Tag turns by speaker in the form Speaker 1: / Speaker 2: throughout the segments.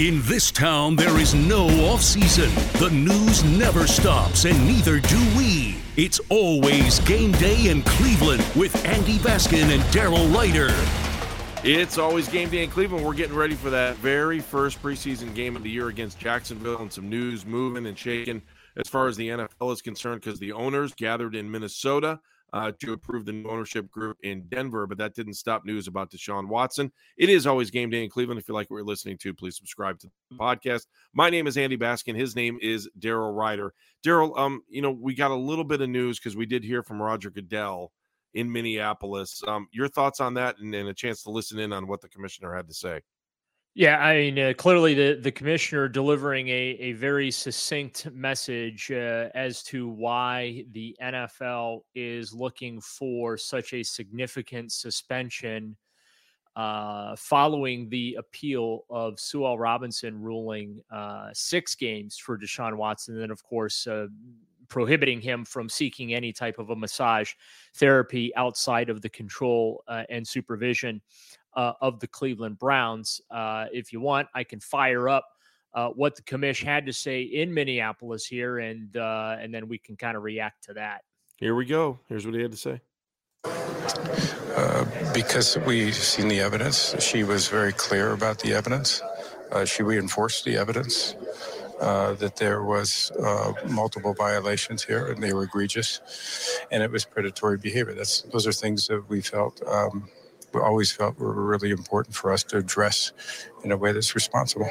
Speaker 1: In this town, there is no off season. The news never stops, and neither do we. It's always game day in Cleveland with Andy Baskin and Daryl Ruiter.
Speaker 2: It's always game day in Cleveland. We're getting ready for that very first preseason game of the year against Jacksonville, and some news moving and shaking as far as the NFL is concerned because the owners gathered in Minnesota uh, to approve the new ownership group in Denver, but that didn't stop news about Deshaun Watson. It is always game day in Cleveland. If you like what you're listening to, please subscribe to the podcast. My name is Andy Baskin. His name is Daryl Ruiter. Daryl, um, you know, we got a little bit of news because we did hear from Roger Goodell in Minneapolis. Um, your thoughts on that and, and a chance to listen in on what the commissioner had to say.
Speaker 3: Yeah, I mean, uh, clearly the, the commissioner delivering a, a very succinct message uh, as to why the NFL is looking for such a significant suspension uh, following the appeal of Sue L. Robinson ruling uh, six games for Deshaun Watson, and then, of course, uh, prohibiting him from seeking any type of a massage therapy outside of the control uh, and supervision uh, of the Cleveland Browns. Uh, if you want, I can fire up uh, what the commission had to say in Minneapolis here, and uh, and then we can kind of react to that.
Speaker 2: Here we go. Here's what he had to say.
Speaker 4: Uh, because we've seen the evidence, she was very clear about the evidence. Uh, she reinforced the evidence. Uh, that there was uh, multiple violations here and they were egregious and it was predatory behavior that's those are things that we felt um, we always felt were really important for us to address in a way that's responsible.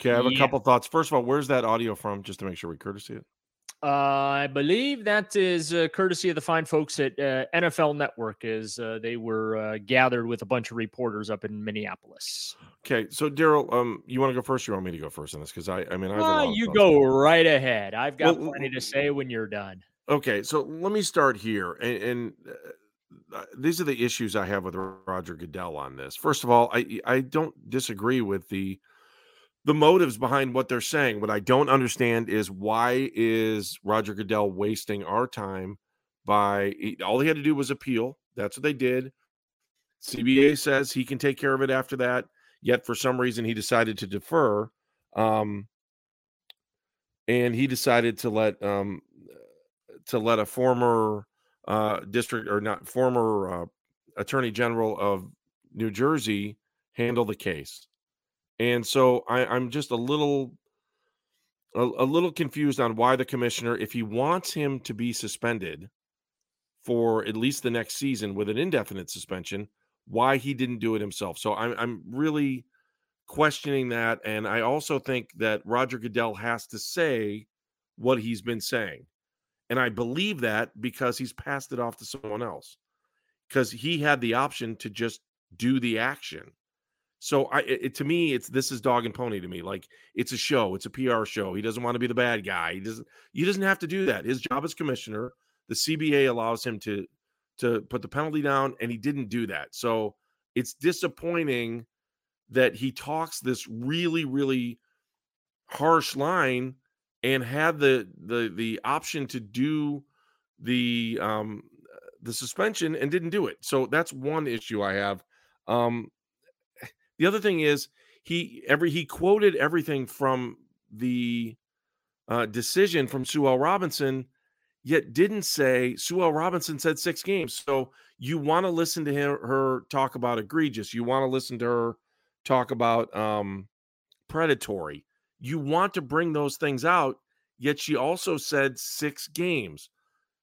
Speaker 2: Okay, I have yeah. a couple thoughts. First of all, where's that audio from? Just to make sure we courtesy it.
Speaker 3: Uh, I believe that is uh, courtesy of the fine folks at uh, NFL Network, as uh, they were uh, gathered with a bunch of reporters up in Minneapolis.
Speaker 2: Okay, so Daryl, um, you want to go first? Or you want me to go first on this? Because I, I mean,
Speaker 3: I you go right ahead. I've got well, plenty to say when you're done.
Speaker 2: Okay, so let me start here, and, and uh, uh, these are the issues I have with Roger Goodell on this. First of all, I I don't disagree with the the motives behind what they're saying. What I don't understand is why is Roger Goodell wasting our time by all he had to do was appeal. That's what they did. CBA says he can take care of it after that. Yet for some reason he decided to defer. Um, and he decided to let um, to let a former uh, district or not former uh, attorney general of New Jersey handle the case. And so I, I'm just a little a, a, little confused on why the commissioner, if he wants him to be suspended for at least the next season with an indefinite suspension, why he didn't do it himself. So I'm I'm really questioning that. And I also think that Roger Goodell has to say what he's been saying. And I believe that because he's passed it off to someone else because he had the option to just do the action. So I it, to me it's this is dog and pony to me. Like it's a show, it's a PR show. He doesn't want to be the bad guy. He doesn't he doesn't have to do that. His job as commissioner, the CBA allows him to to put the penalty down and he didn't do that. So it's disappointing that he talks this really really harsh line and had the the the option to do the um the suspension and didn't do it. So that's one issue I have. Um the other thing is he every he quoted everything from the uh, decision from Sue L. Robinson, yet didn't say Sue L. Robinson said six games. So you want to listen to him, her talk about egregious. You want to listen to her talk about um, predatory. You want to bring those things out, yet she also said six games.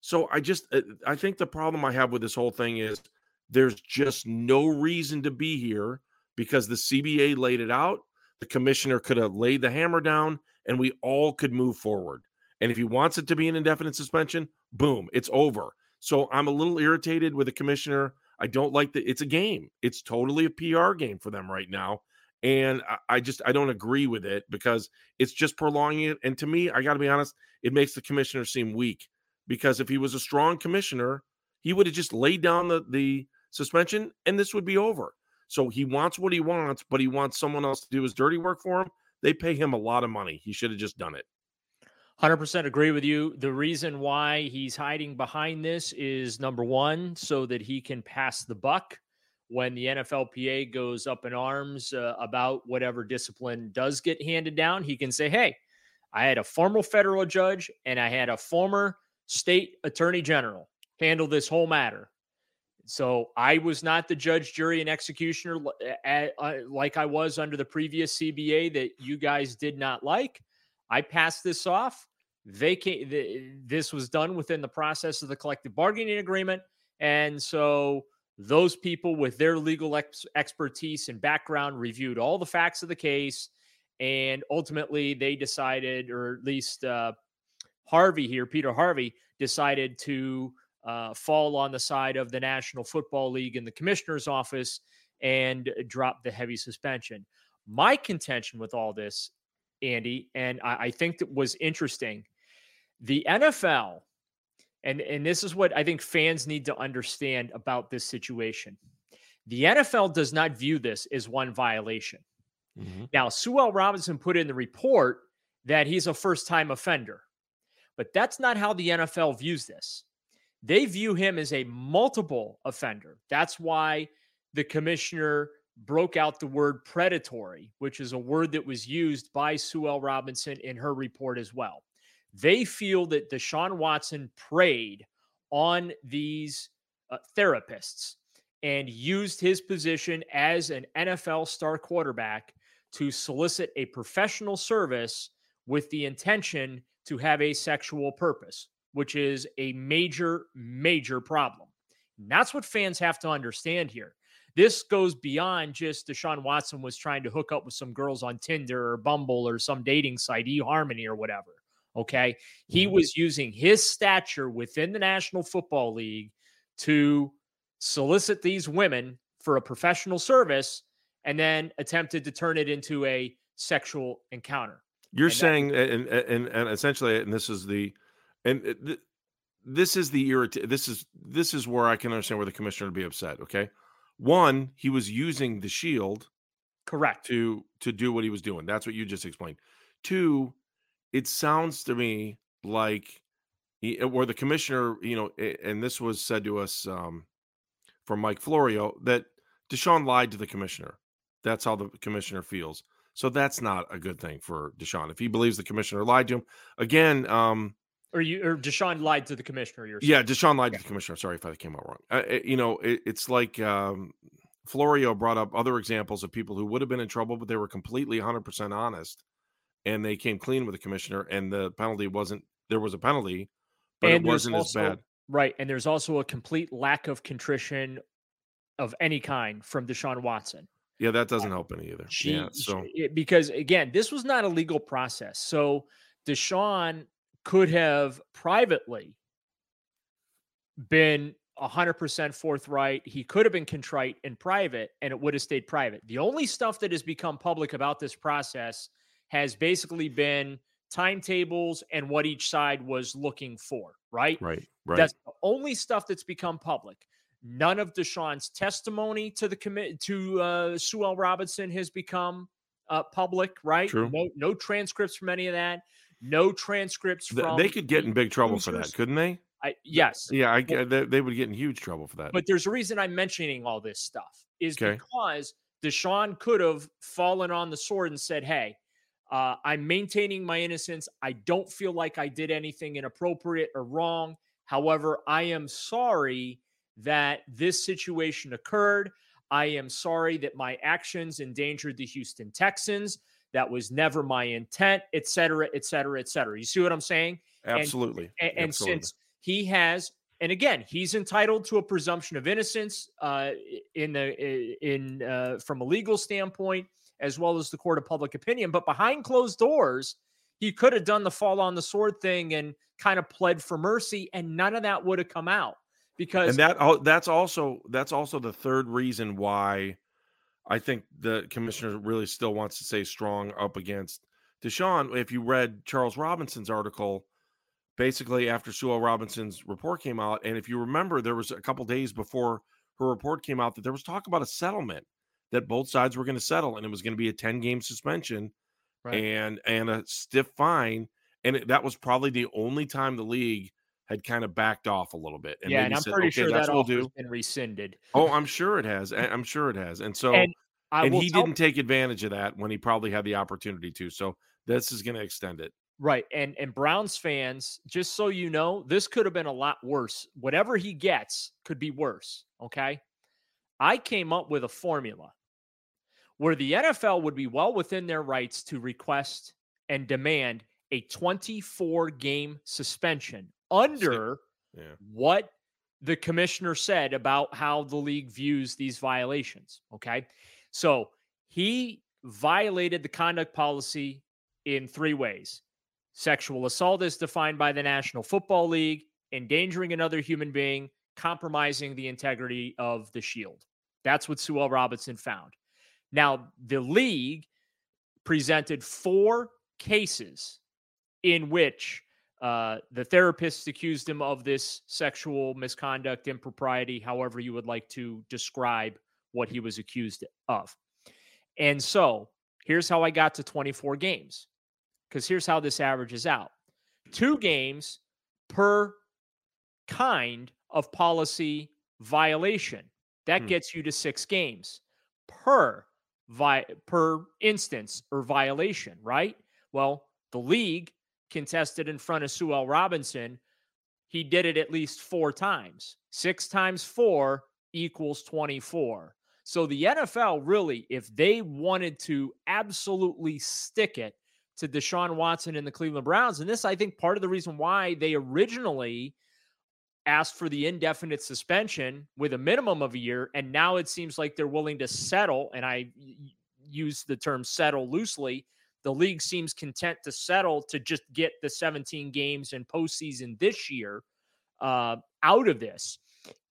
Speaker 2: So I just uh, I think the problem I have with this whole thing is there's just no reason to be here because the CBA laid it out. The commissioner could have laid the hammer down and we all could move forward. And if he wants it to be an indefinite suspension, boom, it's over. So I'm a little irritated with the commissioner. I don't like that it's a game. It's totally a PR game for them right now and I just I don't agree with it because it's just prolonging it. And to me, I got to be honest, it makes the commissioner seem weak because if he was a strong commissioner, he would have just laid down the the suspension and this would be over. So he wants what he wants, but he wants someone else to do his dirty work for him. They pay him a lot of money. He should have just done it.
Speaker 3: 100% agree with you. The reason why he's hiding behind this is number one, so that he can pass the buck when the NFLPA goes up in arms uh, about whatever discipline does get handed down, he can say, "Hey, I had a former federal judge and I had a former state attorney general handle this whole matter." So I was not the judge, jury, and executioner like I was under the previous CBA that you guys did not like. I passed this off. Vacate. This was done within the process of the collective bargaining agreement, and so those people with their legal ex- expertise and background reviewed all the facts of the case, and ultimately they decided, or at least uh, Harvey here, Peter Harvey, decided to uh, fall on the side of the National Football League and the commissioner's office and drop the heavy suspension. My contention with all this, Andy, and I, I think that was interesting. The NFL, and, and this is what I think fans need to understand about this situation. The NFL does not view this as one violation. Mm-hmm. Now, Sue L. Robinson put in the report that he's a first time offender, but that's not how the NFL views this. They view him as a multiple offender. That's why the commissioner broke out the word predatory, which is a word that was used by Sue L. Robinson in her report as well. They feel that Deshaun Watson preyed on these uh, therapists and used his position as an NFL star quarterback to solicit a professional service with the intention to have a sexual purpose which is a major, major problem. And that's what fans have to understand here. This goes beyond just Deshaun Watson was trying to hook up with some girls on Tinder or Bumble or some dating site, eHarmony or whatever. Okay. He mm-hmm. was using his stature within the National Football League to solicit these women for a professional service and then attempted to turn it into a sexual encounter.
Speaker 2: You're and saying, that, and, and, and essentially, and this is the and th- this is the irrit- this is this is where I can understand where the commissioner would be upset. Okay, one, he was using the shield,
Speaker 3: correct,
Speaker 2: to to do what he was doing. That's what you just explained. Two, it sounds to me like he, uh, where the commissioner, you know, and this was said to us um, from Mike Florio that Deshaun lied to the commissioner. That's how the commissioner feels. So that's not a good thing for Deshaun. If he believes the commissioner lied to him, again, um,
Speaker 3: or you or Deshaun lied to the commissioner. You're
Speaker 2: yeah, Deshaun lied yeah. to the commissioner. Sorry if I came out wrong. Uh, it, you know, it, it's like um, Florio brought up other examples of people who would have been in trouble, but they were completely 100 percent honest, and they came clean with the commissioner, and the penalty wasn't. There was a penalty, but and it wasn't also, as bad.
Speaker 3: Right, and there's also a complete lack of contrition of any kind from Deshaun Watson.
Speaker 2: Yeah, that doesn't help any either. She, yeah,
Speaker 3: so she, because again, this was not a legal process. So Deshaun could have privately been 100% forthright. He could have been contrite in private and it would have stayed private. The only stuff that has become public about this process has basically been timetables and what each side was looking for, right?
Speaker 2: Right. Right.
Speaker 3: That's the only stuff that's become public. None of Deshaun's testimony to the commit to uh, Sue Robinson has become uh, public, right?
Speaker 2: True.
Speaker 3: No, no transcripts from any of that no transcripts from.
Speaker 2: They could get in big trouble for that, couldn't they?
Speaker 3: I, yes.
Speaker 2: Yeah, I, they, they would get in huge trouble for that.
Speaker 3: But there's a reason I'm mentioning all this stuff is okay. because Deshaun could have fallen on the sword and said, "Hey, uh, I'm maintaining my innocence. I don't feel like I did anything inappropriate or wrong. However, I am sorry that this situation occurred. I am sorry that my actions endangered the Houston Texans. That was never my intent, et cetera, et cetera, et cetera. You see what I'm saying?
Speaker 2: Absolutely.
Speaker 3: And, and,
Speaker 2: Absolutely.
Speaker 3: since he has, and again, he's entitled to a presumption of innocence uh, in the in uh, from a legal standpoint, as well as the court of public opinion. But behind closed doors, he could have done the fall on the sword thing and kind of pled for mercy, and none of that would have come out because
Speaker 2: and that that's also that's also the third reason why I think the commissioner really still wants to stay strong up against Deshaun. If you read Charles Robinson's article, basically after Sue Robinson's report came out, and if you remember, there was a couple days before her report came out that there was talk about a settlement that both sides were going to settle, and it was going to be a 10 game suspension right. and and a stiff fine. And it, that was probably the only time the league had kind of backed off a little bit.
Speaker 3: And yeah, and I'm
Speaker 2: said,
Speaker 3: pretty
Speaker 2: okay,
Speaker 3: sure
Speaker 2: that
Speaker 3: will
Speaker 2: do.
Speaker 3: been rescinded.
Speaker 2: Oh, I'm sure it has. I'm sure it has. And so, and, and he didn't take advantage of that when he probably had the opportunity to. So this is going to extend it.
Speaker 3: Right. And and Browns fans, just so you know, this could have been a lot worse. Whatever he gets could be worse. Okay. I came up with a formula where the NFL would be well within their rights to request and demand a 24 game suspension under yeah. what the commissioner said about how the league views these violations. Okay. So he violated the conduct policy in three ways sexual assault is defined by the National Football League, endangering another human being, compromising the integrity of the shield. That's what Sue L. Robinson found. Now, the league presented four cases in which uh, the therapist accused him of this sexual misconduct, impropriety, however you would like to describe what he was accused of. And so here's how I got to 24 games, because here's how this averages out two games per kind of policy violation. That hmm. gets you to six games per vi- per instance or violation, right? Well, the league contested in front of Sue L. Robinson. He did it at least four times. Six times four equals 24. So the NFL really, if they wanted to absolutely stick it to Deshaun Watson and the Cleveland Browns, and this, I think, part of the reason why they originally asked for the indefinite suspension with a minimum of a year, and now it seems like they're willing to settle. And I use the term settle loosely. The league seems content to settle to just get the 17 games and postseason this year uh, out of this,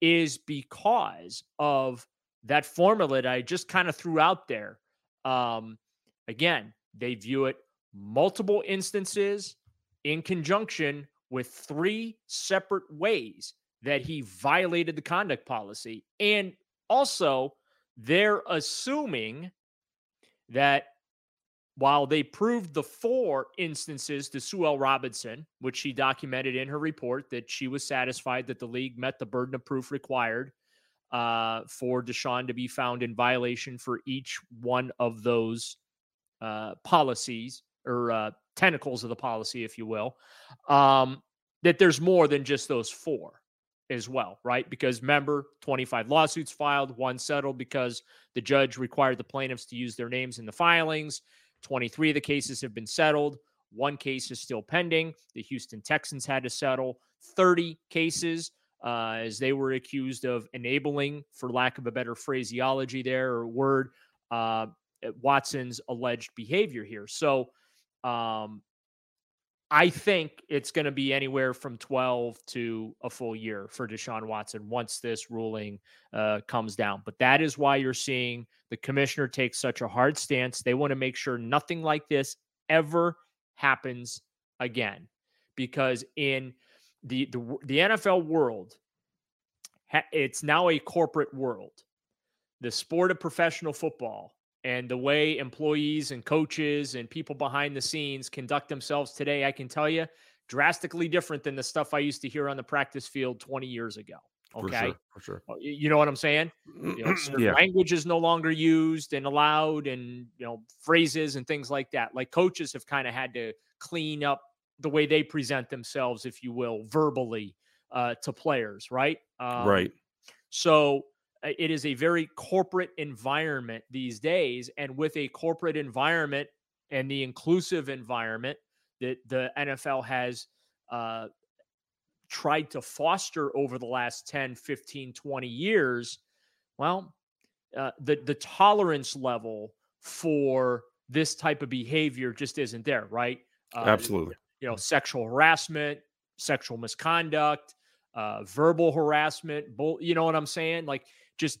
Speaker 3: is because of that formula that I just kind of threw out there. Um, again, they view it multiple instances in conjunction with three separate ways that he violated the conduct policy. And also, they're assuming that while they proved the four instances to Sue L. Robinson, which she documented in her report that she was satisfied that the league met the burden of proof required uh, for Deshaun to be found in violation for each one of those uh, policies or uh, tentacles of the policy, if you will, um, that there's more than just those four as well, right? Because remember, 25 lawsuits filed, one settled because the judge required the plaintiffs to use their names in the filings. 23 of the cases have been settled. One case is still pending. The Houston Texans had to settle 30 cases uh, as they were accused of enabling, for lack of a better phraseology there or word, uh, Watson's alleged behavior here. So um, I think it's going to be anywhere from 12 to a full year for Deshaun Watson once this ruling uh, comes down. But that is why you're seeing the commissioner take such a hard stance. They want to make sure nothing like this ever happens again. Because in the, the, the NFL world, it's now a corporate world. The sport of professional football and the way employees and coaches and people behind the scenes conduct themselves today, I can tell you, drastically different than the stuff I used to hear on the practice field 20 years ago. Okay.
Speaker 2: For sure. For sure.
Speaker 3: Uh, you know what I'm saying? You know, yeah. Language is no longer used and allowed, and, you know, phrases and things like that. Like coaches have kind of had to clean up the way they present themselves, if you will, verbally uh, to players, right?
Speaker 2: Um, right.
Speaker 3: So it is a very corporate environment these days. And with a corporate environment and the inclusive environment that the NFL has uh, tried to foster over the last 10, 15, 20 years, well, uh, the, the tolerance level for this type of behavior just isn't there, right?
Speaker 2: Uh, Absolutely.
Speaker 3: You know, sexual harassment, sexual misconduct, uh, verbal harassment, bull, you know what I'm saying? Like just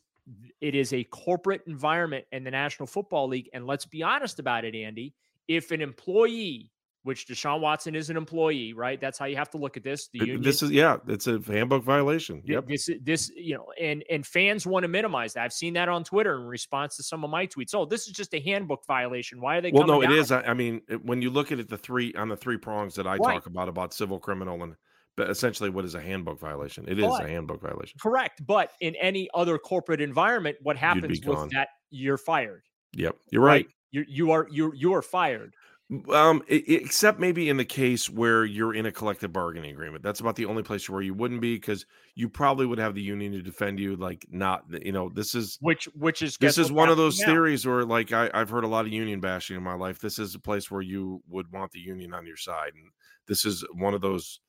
Speaker 3: it is a corporate environment in the National Football League. And let's be honest about it, Andy. If an employee, which Deshaun Watson is an employee, right? That's how you have to look at this. The union,
Speaker 2: this is yeah, it's a handbook violation. Yep.
Speaker 3: This this you know, and and fans want to minimize that. I've seen that on Twitter in response to some of my tweets. Oh, this is just a handbook violation. Why are they?
Speaker 2: Well, no, it is. I, I, mean, when you look at it, the three on the three prongs that I right. talk about about civil, criminal, and but essentially, what is a handbook violation? It is
Speaker 3: But-
Speaker 2: a handbook violation.
Speaker 3: Correct. But in any other corporate environment, what happens with that? You're fired.
Speaker 2: Yep, you're right.
Speaker 3: You you are you you are fired.
Speaker 2: Um, except maybe in the case where you're in a collective bargaining agreement. That's about the only place where you wouldn't be because you probably would have the union to defend you. Like, not you know, this is
Speaker 3: Which which is
Speaker 2: this is one of those
Speaker 3: now.
Speaker 2: theories where like I, I've heard a lot of union bashing in my life. This is a place where you would want the union on your side, and this is one of those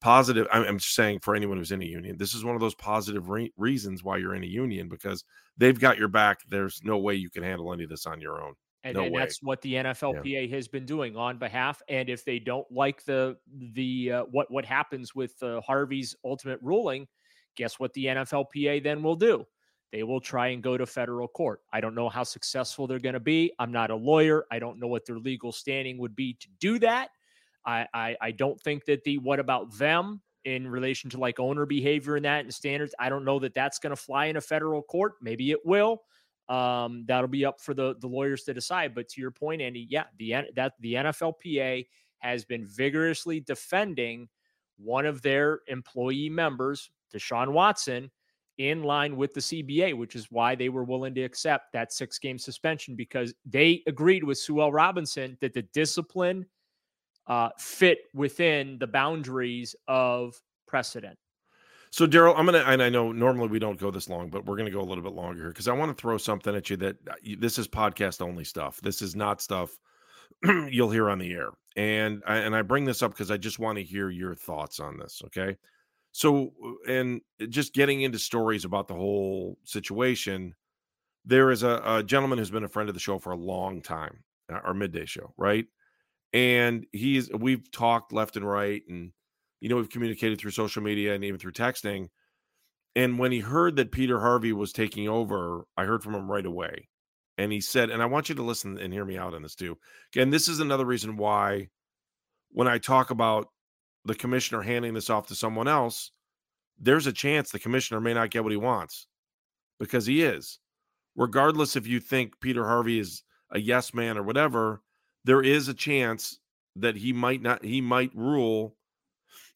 Speaker 2: positive. I'm, just saying for anyone who's in a union, this is one of those positive re- reasons why you're in a union because they've got your back. There's no way you can handle any of this on your own.
Speaker 3: And,
Speaker 2: No
Speaker 3: and that's what the NFLPA has been doing on behalf. And if they don't like the the uh, what what happens with uh, Harvey's ultimate ruling, guess what the NFLPA then will do? They will try and go to federal court. I don't know how successful they're going to be. I'm not a lawyer. I don't know what their legal standing would be to do that. I, I I don't think that the what about them in relation to like owner behavior and that and standards. I don't know that that's going to fly in a federal court. Maybe it will um, that'll be up for the the lawyers to decide. But to your point, Andy, yeah, the that the NFLPA has been vigorously defending one of their employee members, Deshaun Watson, in line with the CBA, which is why they were willing to accept that six game suspension because they agreed with Sue L. Robinson that the discipline uh, fit within the boundaries of precedent.
Speaker 2: So, Daryl, I'm gonna, and I know normally we don't go this long, but we're gonna go a little bit longer here because I want to throw something at you that uh, this is podcast only stuff. This is not stuff you'll hear on the air, and I, and I bring this up because I just want to hear your thoughts on this. Okay, so uh, and just getting into stories about the whole situation, there is a, a gentleman who's been a friend of the show for a long time, uh, our midday show, right? And he's we've talked left and right, and you know, we've communicated through social media and even through texting. And when he heard that Peter Harvey was taking over, I heard from him right away. And he said, and I want you to listen and hear me out on this too. And this is another reason why when I talk about the commissioner handing this off to someone else, there's a chance the commissioner may not get what he wants because he is. Regardless if you think Peter Harvey is a yes man or whatever, there is a chance that he might not, he might rule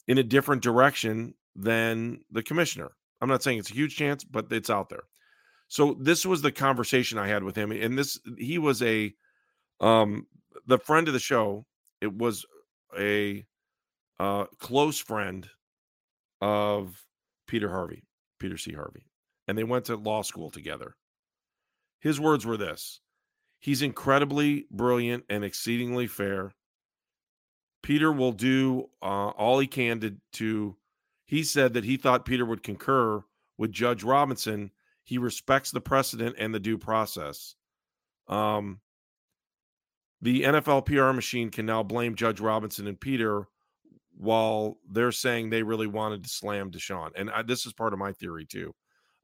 Speaker 2: in a different direction than the commissioner. I'm not saying it's a huge chance, but it's out there. So this was the conversation I had with him, and this he was a um the friend of the show. It was a uh close friend of Peter Harvey, Peter C. Harvey, and they went to law school together. His words were this: He's incredibly brilliant and exceedingly fair. Peter will do uh, all he can to, to. He said that he thought Peter would concur with Judge Robinson. He respects the precedent and the due process. Um, the NFL PR machine can now blame Judge Robinson and Peter while they're saying they really wanted to slam Deshaun. And I, this is part of my theory too.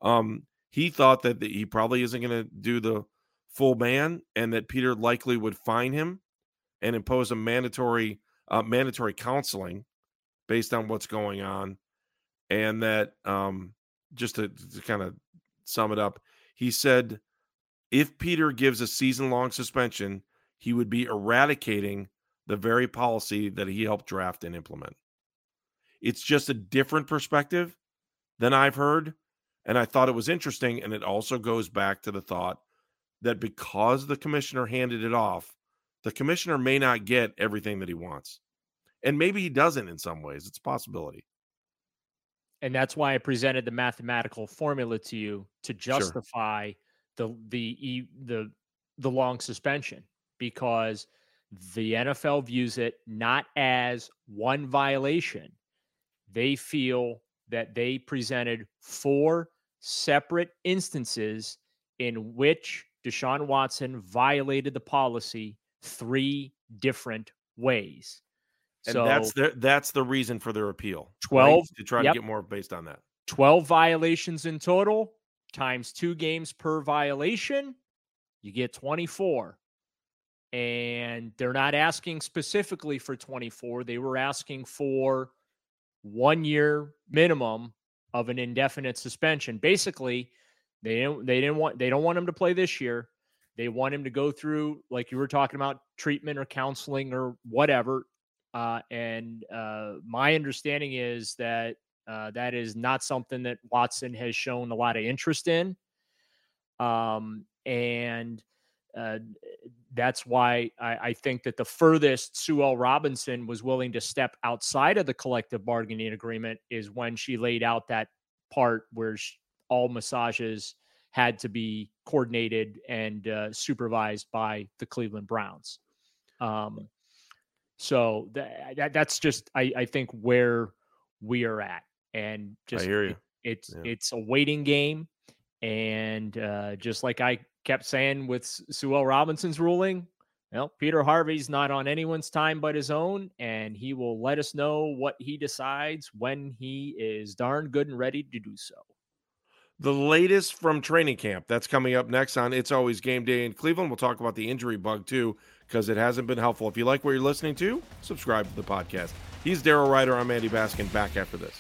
Speaker 2: Um, he thought that the, he probably isn't going to do the full ban and that Peter likely would fine him and impose a mandatory uh, mandatory counseling based on what's going on, and that um, just to, to kind of sum it up, he said if Peter gives a season long suspension, he would be eradicating the very policy that he helped draft and implement. It's just a different perspective than I've heard. And I thought it was interesting. And it also goes back to the thought that because the commissioner handed it off, the commissioner may not get everything that he wants. And maybe he doesn't in some ways. It's a possibility.
Speaker 3: and that's why I presented the mathematical formula to you to justify the the e- the the long suspension because the NFL views it not as one violation. They feel that they presented four separate instances in which Deshaun Watson violated the policy three different ways.
Speaker 2: And
Speaker 3: so
Speaker 2: that's the that's the reason for their appeal.
Speaker 3: 12,
Speaker 2: to try
Speaker 3: yep.
Speaker 2: to get more based on that.
Speaker 3: 12 violations in total times two games per violation, you get 24. And they're not asking specifically for 24. They were asking for one year minimum of an indefinite suspension. Basically, they didn't they didn't want they don't want him to play this year. They want him to go through, like you were talking about, treatment or counseling or whatever Uh, and uh, my understanding is that uh, that is not something that Watson has shown a lot of interest in. Um, and uh, that's why I, I, think that the furthest Sue L. Robinson was willing to step outside of the collective bargaining agreement is when she laid out that part where she, all massages had to be coordinated and uh, supervised by the Cleveland Browns. Um, so that, that, that's just I, I think where we are at, and just
Speaker 2: I hear you. It,
Speaker 3: it's yeah. it's a waiting game, and uh, just like I kept saying with Sue L. Robinson's ruling, well, Peter Harvey's not on anyone's time but his own, and he will let us know what he decides when he is darn good and ready to do so.
Speaker 2: The latest from training camp that's coming up next on It's Always Game Day in Cleveland. We'll talk about the injury bug too, because it hasn't been helpful. If you like what you're listening to, subscribe to the podcast. He's Daryl Ruiter. I'm Andy Baskin. Back after this.